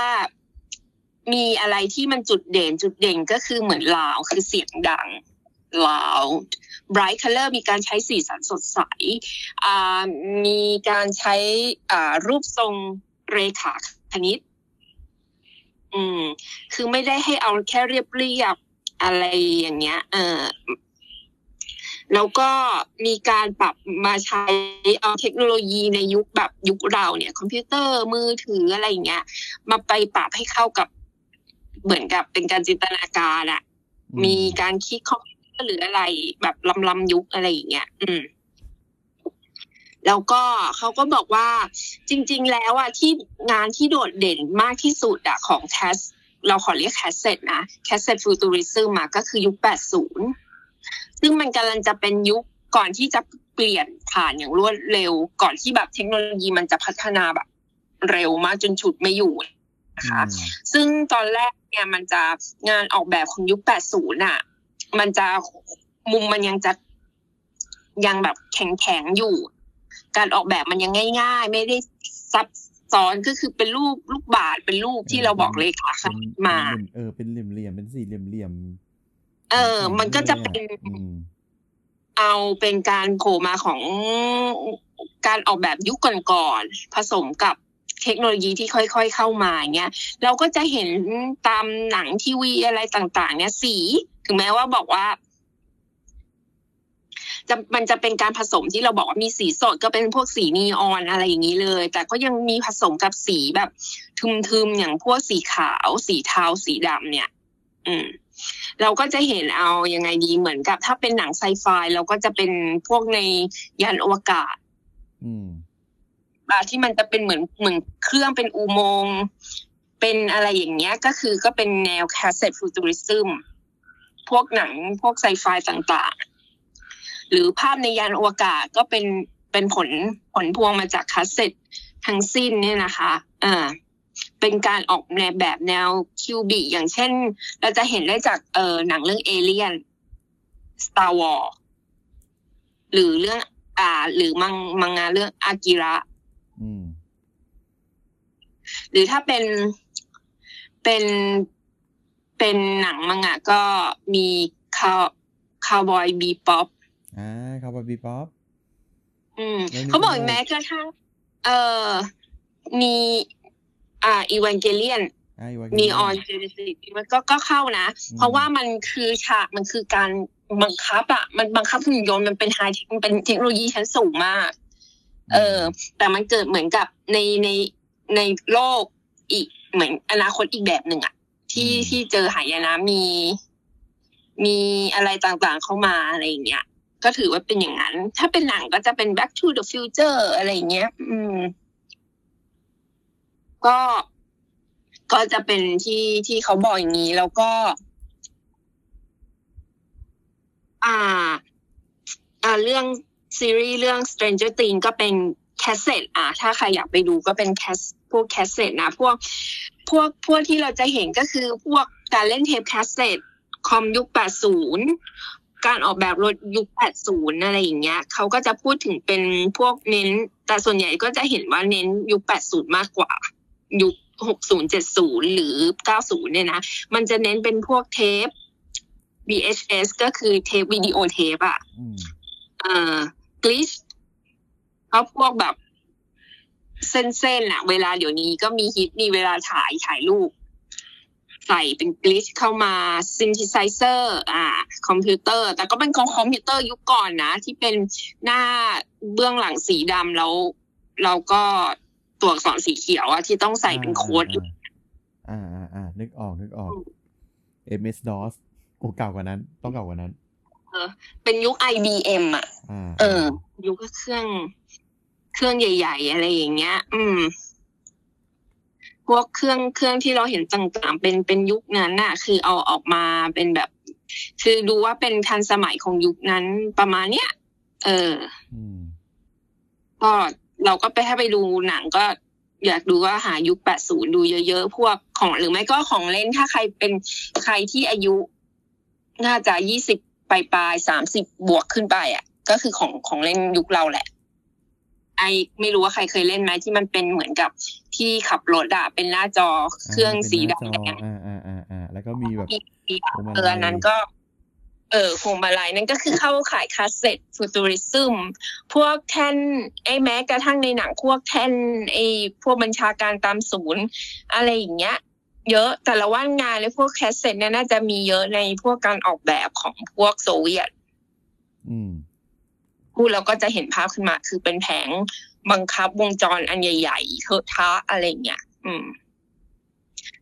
มีอะไรที่มันจุดเด่นจุดเด่นก็คือเหมือนลาวคือเสียงดังลาว bright color มีการใช้สีสันสดใสมีการใช้รูปทรงเรขาคณิต อืม คือไม่ได้ให้เอาแค่เรียบเรียบอะไรอย่างเงี้ย เออแล้วก็มีการปรับมาใช้เอาเทคโนโลยีในยุคแบบยุคเราเนี่ย คอมพิวเตอร์มือถืออะไรอย่างเงี้ย มาไปปรับให้เข้ากับ เหมือนกับเป็นการจินตนาการอะอืมีการคิดคอมพิวเตอร์หรืออะไร แบบลำลำยุคอะไรอย่างเงี้ย อืม แล้วก็เขาก็บอกว่า จริง ๆ แล้วอะที่งานที่โดดเด่นมากที่สุดอะของแคสเราขอเรียกแคสเซ็ตนะ cassette futurism มาก็คือยุค 80 ซึ่งมันกำลังจะเป็นยุคก่อนที่จะเปลี่ยนผ่านอย่างรวดเร็ว ก่อนที่แบบเทคโนโลยีมันจะพัฒนาแบบ เร็วมากจนฉุดไม่อยู่ นะคะอืมซึ่งตอนแรกเนี่ยมันจะงานออกแบบของยุค 80น่ะ มันจะมุมมันยังจะยังแบบแข็งๆอยู่ การออกแบบมันยังง่าย ๆ ไม่ได้ซับซ้อนก็คือเป็นรูปลูกบาศก์เป็นรูปที่เราบอกเลยค่ะเป็นมาเป็นเออเป็นเหลี่ยมเหลี่ยมๆเป็นสี่เหลี่ยมเหลี่ยมๆเออ มันก็จะเป็นอืมเอาเป็นการโผล่มาของการออกแบบยุคก่อนๆผสมกับ เทคโนโลยีที่ค่อย ๆเข้ามาอย่างเงี้ยเราก็จะเห็นตามหนังทีวีอะไรต่าง ๆ เนี่ยสี ถึงแม้ว่าบอกว่าจะมันจะเป็นการผสมที่เราบอกว่ามีสีสดก็เป็นพวกสีนีออนอะไรอย่างนี้เลย แต่ก็ยังมีผสมกับสีแบบทึมๆอย่างพวกสีขาว สีเทาสีดำเนี่ย อืม เราก็จะเห็นเอายังไงดีเหมือนกับ ถ้าเป็นหนังไซไฟเราก็จะเป็นพวกในยานอวกาศ อืม อ่าที่มันจะเป็นเหมือนเหมือนเครื่องเป็นอุโมงค์เป็นอะไรอย่างเงี้ยก็คือก็เป็นแนวแคสเซ็ตฟูตูริซึมพวกหนังพวกไซไฟต่างๆ หรือภาพในยานอวกาศก็เป็นเป็นผลผลพวงมาจากคาสเซ็ตทั้งสิ้นเนี่ยนะคะอ่าเป็นการออกแนวแบบแนว cubic อย่างเช่น เราจะเห็นได้จากเออหนังเรื่อง Alien Star Wars หรือเรื่องอ่า หรือมังมังงะเรื่องอากิระ หรือถ้าเป็นเป็นเป็นหนังมังงะก็มีคาว Cowboy Bebopอ่า Cowboy Bebopอืมแล้วนี่เขาบอกก็แม้กระทั่งเอ่อมีอ่า Evangelionอ่าอีวา Neon Ge nesis มันก็ก็เข้านะ เพราะว่ามันคือฉากมันคือการบังคับอะมันบังคับหุ่นยนต์มันเป็น high มันเป็นเทคโนโลยีชั้นสูงมาก เออ แต่มันเกิดเหมือนกับในในในโลกอีกเหมือนอนาคตอีกแบบหนึ่งอะที่ที่เจอหายนะมี มีอะไรต่างๆเข้ามาอะไรอย่างเงี้ยก็ถือว่าเป็นอย่างนั้น ถ้าเป็นหนังก็จะเป็น back to the future อะไรอย่างเงี้ย อืม ก็ ก็จะเป็นที่ที่เขาบอกอย่างนี้ แล้วก็ อ่า อ่า เรื่อง ซีรีส์เรื่อง Stranger Things ก็เป็นแคสเซ็ตอะถ้าใครอยากไปดูก็เป็นแคสพวกแคสเซ็ตนะ พวกพวกพวกที่เราจะเห็นก็คือพวกการเล่นเทปแคสเซ็ตคอมยุค 80 การออกแบบรถยุค 80 อะไรอย่างเงี้ยเขาก็จะพูดถึงเป็นพวกเน้น แต่ส่วนใหญ่ก็จะเห็นว่าเน้นยุค 80 มากกว่า ยุค 60 70 หรือ 90 เนี่ยนะ มันจะเน้นเป็นพวกเทป VHS ก็คือเทปวิดีโอเทปอะอืมเอ่อ glitch เขาพวกแบบ เส้นๆอะเวลาเดี๋ยวนี้ก็มีฮิตนี่เวลาถ่ายถ่ายรูปใส่เป็น glitch เข้ามา synthesizer อ่า คอมพิวเตอร์ แต่ก็เป็นของคอมพิวเตอร์ยุคก่อนนะ ที่เป็นหน้าเบื้องหลังสีดำแล้ว เราก็ตัวอักษรสีเขียวอะที่ต้องใส่เป็นโค้ดอ่าอ่าอ่าอ่านึกออกนึกออก MS DOS กูเก่ากว่านั้น ต้องเก่ากว่านั้น เป็นยุค IBM อะอ่าเออ ยุคเครื่อง เครื่องใหญ่ ๆ อะไรอย่างเงี้ย อืม พวกเครื่องเครื่องที่เราเห็นต่างๆ เป็นเป็นยุคนั้นน่ะ คือเอาออกมาเป็นแบบ คือดูว่าเป็นทันสมัยของยุคนั้นประมาณเนี้ย เอออืมก็เราก็ไปถ้าไปดูหนังก็อยากดูว่าหายุค 80 ดูเยอะๆ พวกของหรือไม่ก็ของเล่นถ้าใครเป็นใครที่อายุ น่าจะ 20 ปลายปลาย30บวกขึ้นไปอะ ก็คือของของเล่นยุคเราแหละ ไอไม่รู้ว่าใครเคยเล่นไหมที่มันเป็นเหมือนกับที่ขับรถอะเป็นหน้าจอเครื่องสีเป็นหน้าจอดำแดงอ่าอ่าอ่าอ่าแล้วก็มีแบบมีพวงมาลัยเอออันนั้นก็ เออพวงมาลัยนั่นก็คือเข้าขายคาสเซ็ตฟูตูริซึมพวกแท่น ไอ้แม้กระทั่งในหนังพวกแท่น ไอ้พวกบัญชาการตามศูนย์ อะไรอย่างเงี้ย เยอะแต่ละว่านงานเลยพวกแคสเซ็ตเนี่ยน่าจะมีเยอะในพวกการออกแบบของพวกโซเวียตอืมพูดแล้วก็จะเห็นภาพขึ้นมา คือเป็นแผงบังคับวงจรอันใหญ่ๆเทอะทะอะไรอย่างเงี้ยอืม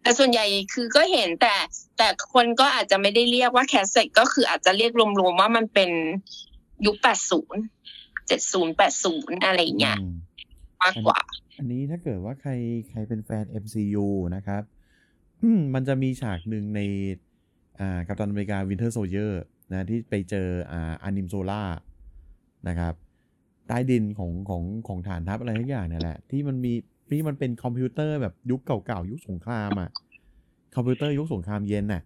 แต่ส่วนใหญ่คือก็เห็นแต่ แต่คนก็อาจจะไม่ได้เรียกว่าแคสเซ็ตก็คืออาจจะเรียกรวมๆว่ามันเป็นยุค80 70 80อะไรอย่างเงี้ยอืมมากกว่า อันนี้ถ้าเกิดว่าใครใครเป็นแฟน MCU นะครับ อืมมันจะมีฉากหนึ่งในอ่า Captain America Winter Soldier นะที่ไปเจออ่า Arnim Zola นะครับใต้ดินของของของฐานทัพอะไรทุกอย่างเนี่ยแหละ ที่มันมีที่มันเป็นคอมพิวเตอร์แบบยุคเก่าๆ ยุคสงครามอะ่ะคอมพิวเตอร์ยุคสงครามเย็นน่ะ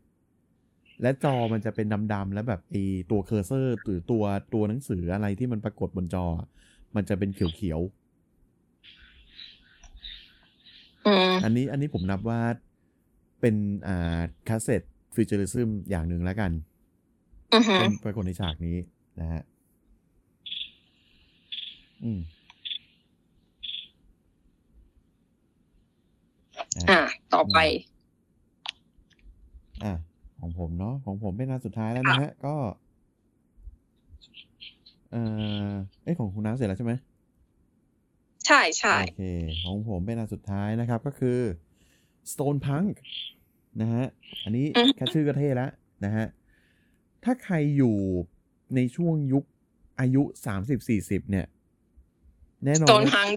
และจอมันจะเป็นดำๆแล้วแบบไอตัว cursor หรือตัวตัวหนังสืออะไรที่มันปรากฏบนจอ มันจะเป็นเขียวๆอืมอันนี้อันนี้ผมนับว่า เป็นอ่า cassette futurism อย่างหนึ่งแล้วกันอือฮึเป็นปรากฏในฉากนี้นะฮะอืมอะต่อไป อะของผมเนาะของผมเป็นอันสุดท้ายแล้วนะฮะ ก็ เอ่อเอ้ยของคุณน้ำเสร็จแล้วใช่ไหมใช่ใช่โอเค ของผมเป็นอันสุดท้ายนะครับ ก็คือ Stone Punk นะฮะ อันนี้แค่ชื่อก็เท่แล้วนะฮะ ถ้าใครอยู่ในช่วงยุคอายุสามสิบสี่สิบเนี่ย แน่นอน stone ว่าพัง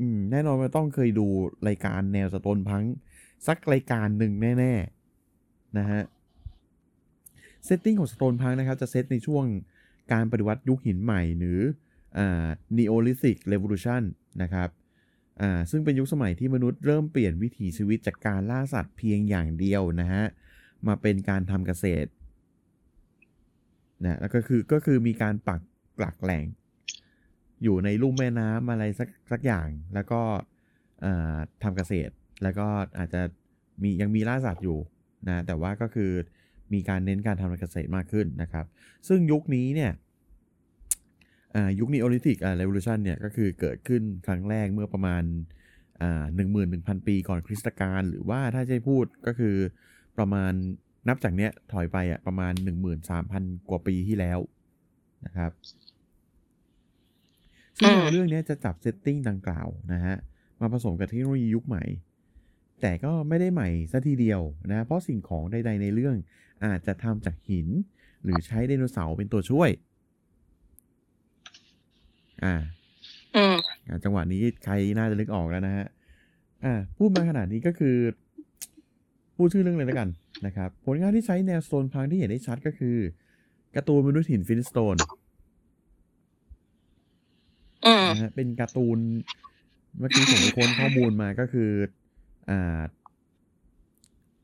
อืม แน่นอนว่าต้องเคยดูรายการแนว stonepunk สักรายการหนึ่งแน่ ๆ นะฮะ setting ของ stonepunk นะครับ จะเซตในช่วงการปฏิวัติยุคหินใหม่หรืออ่า Neolithic Revolution นะครับ อ่าซึ่งเป็นยุคสมัยที่มนุษย์เริ่มเปลี่ยนวิถีชีวิตจากการล่าสัตว์เพียงอย่างเดียวนะฮะมาเป็นการทำเกษตรนะแล้วก็คือก็คือมีการปักหลักแหล่ง อยู่ในลุ่มแม่น้ำอะไรสักสักอย่าง แล้วก็อ่าทำเกษตร แล้วก็อาจจะมียังมีล่าสัตว์อยู่นะแต่ว่าก็คือมีการเน้นการทำเกษตรมากขึ้นนะครับ ซึ่งยุคนี้เนี่ย ยุคนี้โอลิทิกอ่าเรวิลูชันเนี่ยก็คือเกิดขึ้นครั้งแรกเมื่อประมาณอ่าหนึ่งหมื่นหนึ่งพันปีก่อนคริสตกาลหรือว่าถ้าจะให้พูดก็คือประมาณนับจากเนี้ยถอยไปอะประมาณหนึ่งหมื่นสามพันกว่าปีที่แล้วนะครับซึ่งแนวเรื่องเนี้ยจะจับ setting ดังกล่าวนะฮะมาผสมกับเทคโนโลยียุคใหม่ แต่ก็ไม่ได้ใหม่ซะทีเดียวนะเพราะสิ่งของใดๆในเรื่องอาจจะทำจากหิน หรือใช้ไดโนเสาร์เป็นตัวช่วย อ่า อืมอ่าจังหวะนี้ใครน่าจะนึกออกแล้วนะฮะ อ่า พูดมาขนาดนี้ก็คือ พูดชื่อเรื่องเลยแล้วกันนะครับ ผลงานที่ใช้แนวโซนพังที่เห็นได้ชัดก็คือการ์ตูนมนุษย์หินฟินสโตนอืมนะฮะเป็นการ์ตูนเมื่อกี้ผมไปค้นข้อมูลมาก็คืออ่า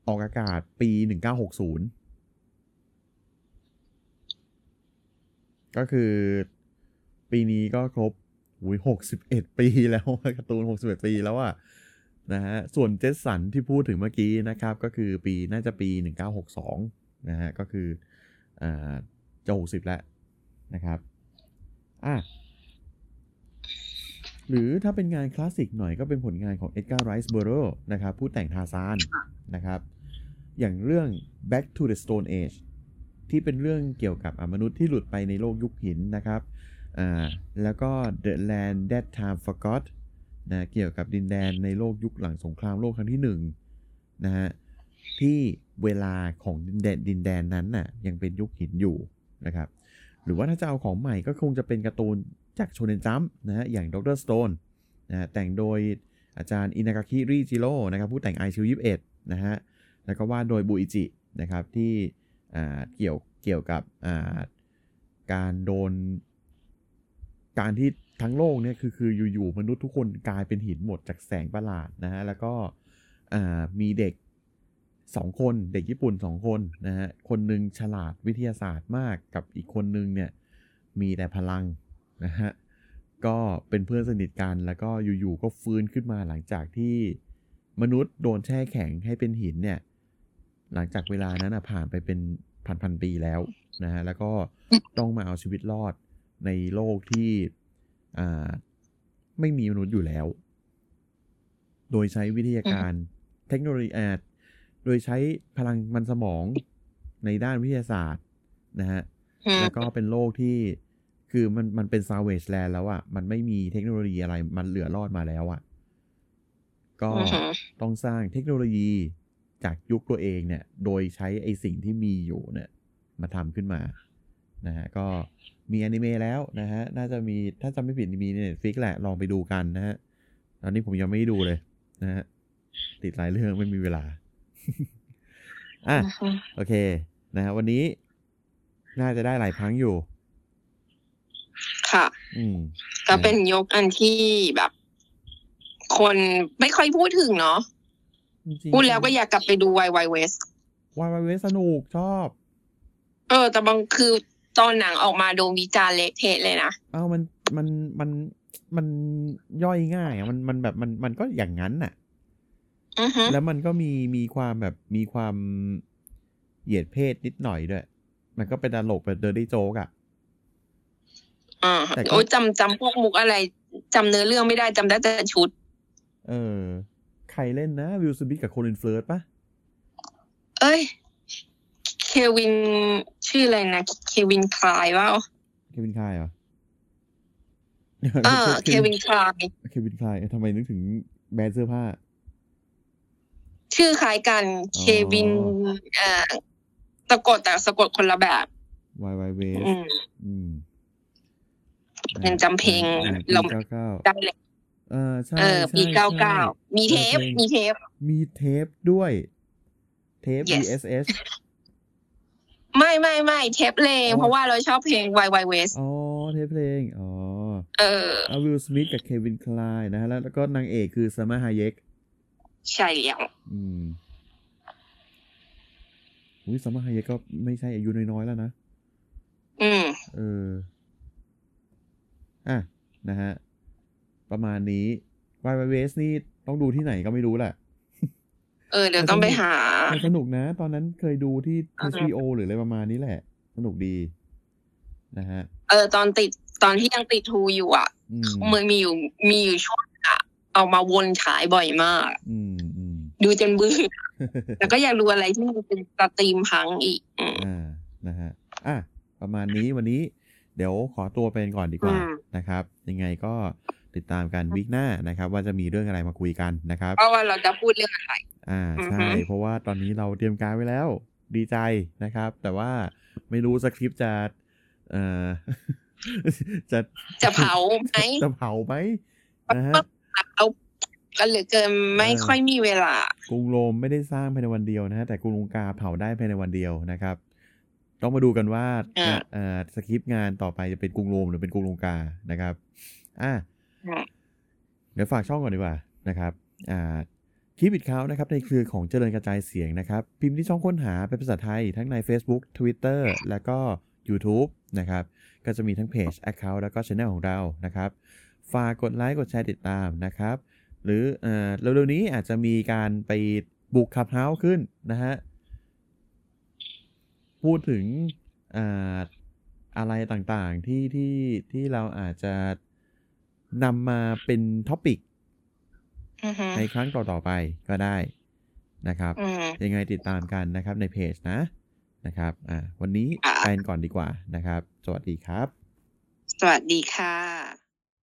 ออกอากาศปีหนึ่งเก้าหกศูนย์ก็คือ ปีนี้ก็ครบอุ้ยหกสิบเอ็ดปีแล้วการ์ตูนหกสิบเอ็ดปีแล้วอะนะฮะส่วนเจสสันที่พูดถึงเมื่อกี้นะครับ ก็คือปีน่าจะปีหนึ่งเก้าหกสองนะฮะก็คืออ่าจะหกสิบแล้วนะครับอะหรือถ้าเป็นงานคลาสสิกหน่อยก็เป็นผลงานของเอ็ดการ์ไรส์เบอร์โรนะครับผู้แต่งทาซานนะครับ อย่างเรื่อง Back to the Stone Age ที่เป็นเรื่องเกี่ยวกับมนุษย์ที่หลุดไปในโลกยุคหินนะครับ อ่าแล้วก็ The Land That Time Forgot นะเกี่ยวกับดินแดนในโลกยุคหลังสงครามโลกครั้งที่หนึ่งนะฮะที่เวลาของดินแดนดินแดนนั้นน่ะยังเป็นยุคหินอยู่นะครับหรือว่าถ้าจะเอาของใหม่ก็คงจะเป็นการ์ตูนจากโชเนนจัมป์นะฮะอย่าง Dr. Stone นะฮะแต่งโดยอาจารย์อินากาคิริอิจิโร่นะครับผู้แต่งไอชิวยิบเอ็ดนะฮะแล้วก็วาดโดยบุอิจินะครับที่เกี่ยวเกี่ยวกับการโดน การที่ทั้งโลกเนี่ยคือคืออยู่ๆมนุษย์ทุกคนกลายเป็นหินหมดจากแสงประหลาดนะฮะแล้วก็มีเด็กสองคนเด็กญี่ปุ่นสองคนนะฮะคนหนึ่งฉลาดวิทยาศาสตร์มากกับอีกคนหนึ่งเนี่ยมีแต่พลังนะฮะก็เป็นเพื่อนสนิทกันแล้วก็อยู่ๆก็ฟื้นขึ้นมาหลังจากที่มนุษย์โดนแช่แข็งให้เป็นหินเนี่ยหลังจากเวลานั้นนะผ่านไปเป็นพันพันๆปีแล้วนะฮะแล้วก็ต้องมาเอาชีวิตรอด ในโลกที่อ่าไม่มีมนุษย์อยู่แล้ว โดยใช้วิทยาการเทคโนโลยีอ่าโดยใช้พลังมันสมองในด้านวิทยาศาสตร์นะฮะอืมแล้วก็เป็นโลกที่คือมันมันเป็นซาวเวจแลนด์แล้วอะ่ะ มันไม่มีเทคโนโลยีอะไรมันเหลือรอดมาแล้วอะ่ะ ก็อือฮึต้องสร้างเทคโนโลยีจากยุคตัวเองเนี่ย โดยใช้ไอสิ่งที่มีอยู่เนี่ย มาทำขึ้นมา นะฮะ ก็ มีอนิเมะแล้วนะฮะ น่าจะมีถ้าจำไม่ผิดมีใน Netflix แหละ ลองไปดูกันนะฮะ ตอนนี้ผมยังไม่ได้ดูเลยนะฮะ ติดหลายเรื่องไม่มีเวลา อะอือฮึโอเค นะฮะวันนี้น่าจะได้หลายครั้งอยู่ ค่ะ อืมก็เป็นยกอันที่แบบ คนไม่ค่อยพูดถึงเนาะจริงๆพูดแล้วก็อยากกลับไปดูวายวายเวสวายวายเวสนุกชอบ เออ แต่บางคือ ตอนหนังออกมาโดนวิจารณ์เละเทะเลยนะเอ้ามันมันมันมันย่อยง่ายอะมันมันแบบมันมันก็อย่างนั้นน่ะอือฮึแล้วมันก็มีมีความแบบมีความเหยียดเพศนิดหน่อยด้วย มันก็เป็นตลกแบบ dirty joke อะอ่าแต่ก็โอ้ยจำจำพวกมุกอะไรจำเนื้อเรื่องไม่ได้จำได้แต่ชุด เออ ใครเล่นนะ วิลสมิธกับโคลินเฟิร์สปะเอ้ย เควินชื่ออะไรนะ เควินไคลน์ปะเควินไคลน์เหรอเออเควินคลายเควินคลายเอ้ยทำไมนึกถึงแบรนด์เสื้อผ้า ชื่อคล้ายกันเควินเอ่อสะกดแต่สะกดคนละแบบวายวายเวสอืมอืมยังจำเพลงอ่าเราปีเก้าเก้าได้เลยเออใช่เออปีใช่เก้าใช่เก้ามีเทปเออเพลงมีเทป มีเทปด้วย เทป Yes VSS ไม่ไม่ไม่เทปเลงอ๋อเพราะว่าเราชอบเพลง Y Y West อ๋อเทปเพลง อ๋อ เออเอาวิลสมิธกับเควินคลายนะฮะแล้วแล้วก็นางเอกคือซามาฮายเยก ใช่แล้วอืมอุ้ยซามาฮายเยกก็ไม่ใช่อายุน้อยๆแล้วนะ อืม เออ อะ นะฮะ ประมาณนี้ y y w s นี่ต้องดูที่ไหนก็ไม่รู้แหละ เออเดี๋ยวต้องไปหามันสนุกนะ ตอนนั้นเคยดูที่อ่าฮะ HBO หรืออะไรประมาณนี้แหละ สนุกดี นะฮะ เออ ตอนติดตอนที่ยังติดทูอยู่อะอืมมันมีอยู่มีอยู่ช่วงอะเอามาวนฉายบ่อยมากอืมอืมดูจนเบื่อแล้วก็อยากดูอะไรที่มันเป็นสตรีมพังอีกอืมอ่านะฮะอะประมาณนี้วันนี้ เดี๋ยวขอตัวเป็นก่อนดีกว่าอืมนะครับ ยังไงก็ ติดตามกันวิกหน้านะครับ ว่าจะมีเรื่องอะไรมาคุยกันนะครับเพราะว่าเราจะพูดเรื่องอะไร อ่าอือใช่ฮึเพราะว่าตอนนี้เราเตรียมการไว้แล้ว ดีใจนะครับ แต่ว่าไม่รู้สคริปต์จะเอ่อจะจะเผาไหมจะเผาไหมนะฮะเอากันเหลือเกินไม่เออค่อยมีเวลา กรุงโรมไม่ได้สร้างภายในวันเดียวนะฮะแต่กรุงลงกาเผาได้ภายในวันเดียวนะครับ ต้องมาดูกันว่าอ่าเอ่อสคริปต์งานต่อไปจะเป็นกรุงโรมหรือเป็นกรุงลงกานะครับ อะอืม เดี๋ยวฝากช่องก่อนดีกว่านะครับอ่าคลิปบิดเขานะครับในเครือของเจริญกระจายเสียงนะครับ พิมพ์ที่ช่องค้นหาเป็นภาษาไทย ทั้งใน Facebook Twitter แล้วก็ YouTube นะครับ ก็จะมีทั้งเพจ Account แล้วก็ช anel ของเรานะครับ ฝากกดไลค์กดแชร์ติดตามนะครับ หรือเอ่อเร็วๆนี้อาจจะมีการไปบุกคับเฮาส์ขึ้นนะฮะ พูดถึงอ่าอะไรต่างๆที่ที่ที่เราอาจจะ นำมาเป็นท็อปิกอือฮึในครั้งต่อๆไปก็ได้นะครับอืมยังไงติดตามกันนะครับในเพจนะนะครับ อ่า วันนี้อ่าไปกันก่อนดีกว่านะครับ สวัสดีครับ สวัสดีค่ะ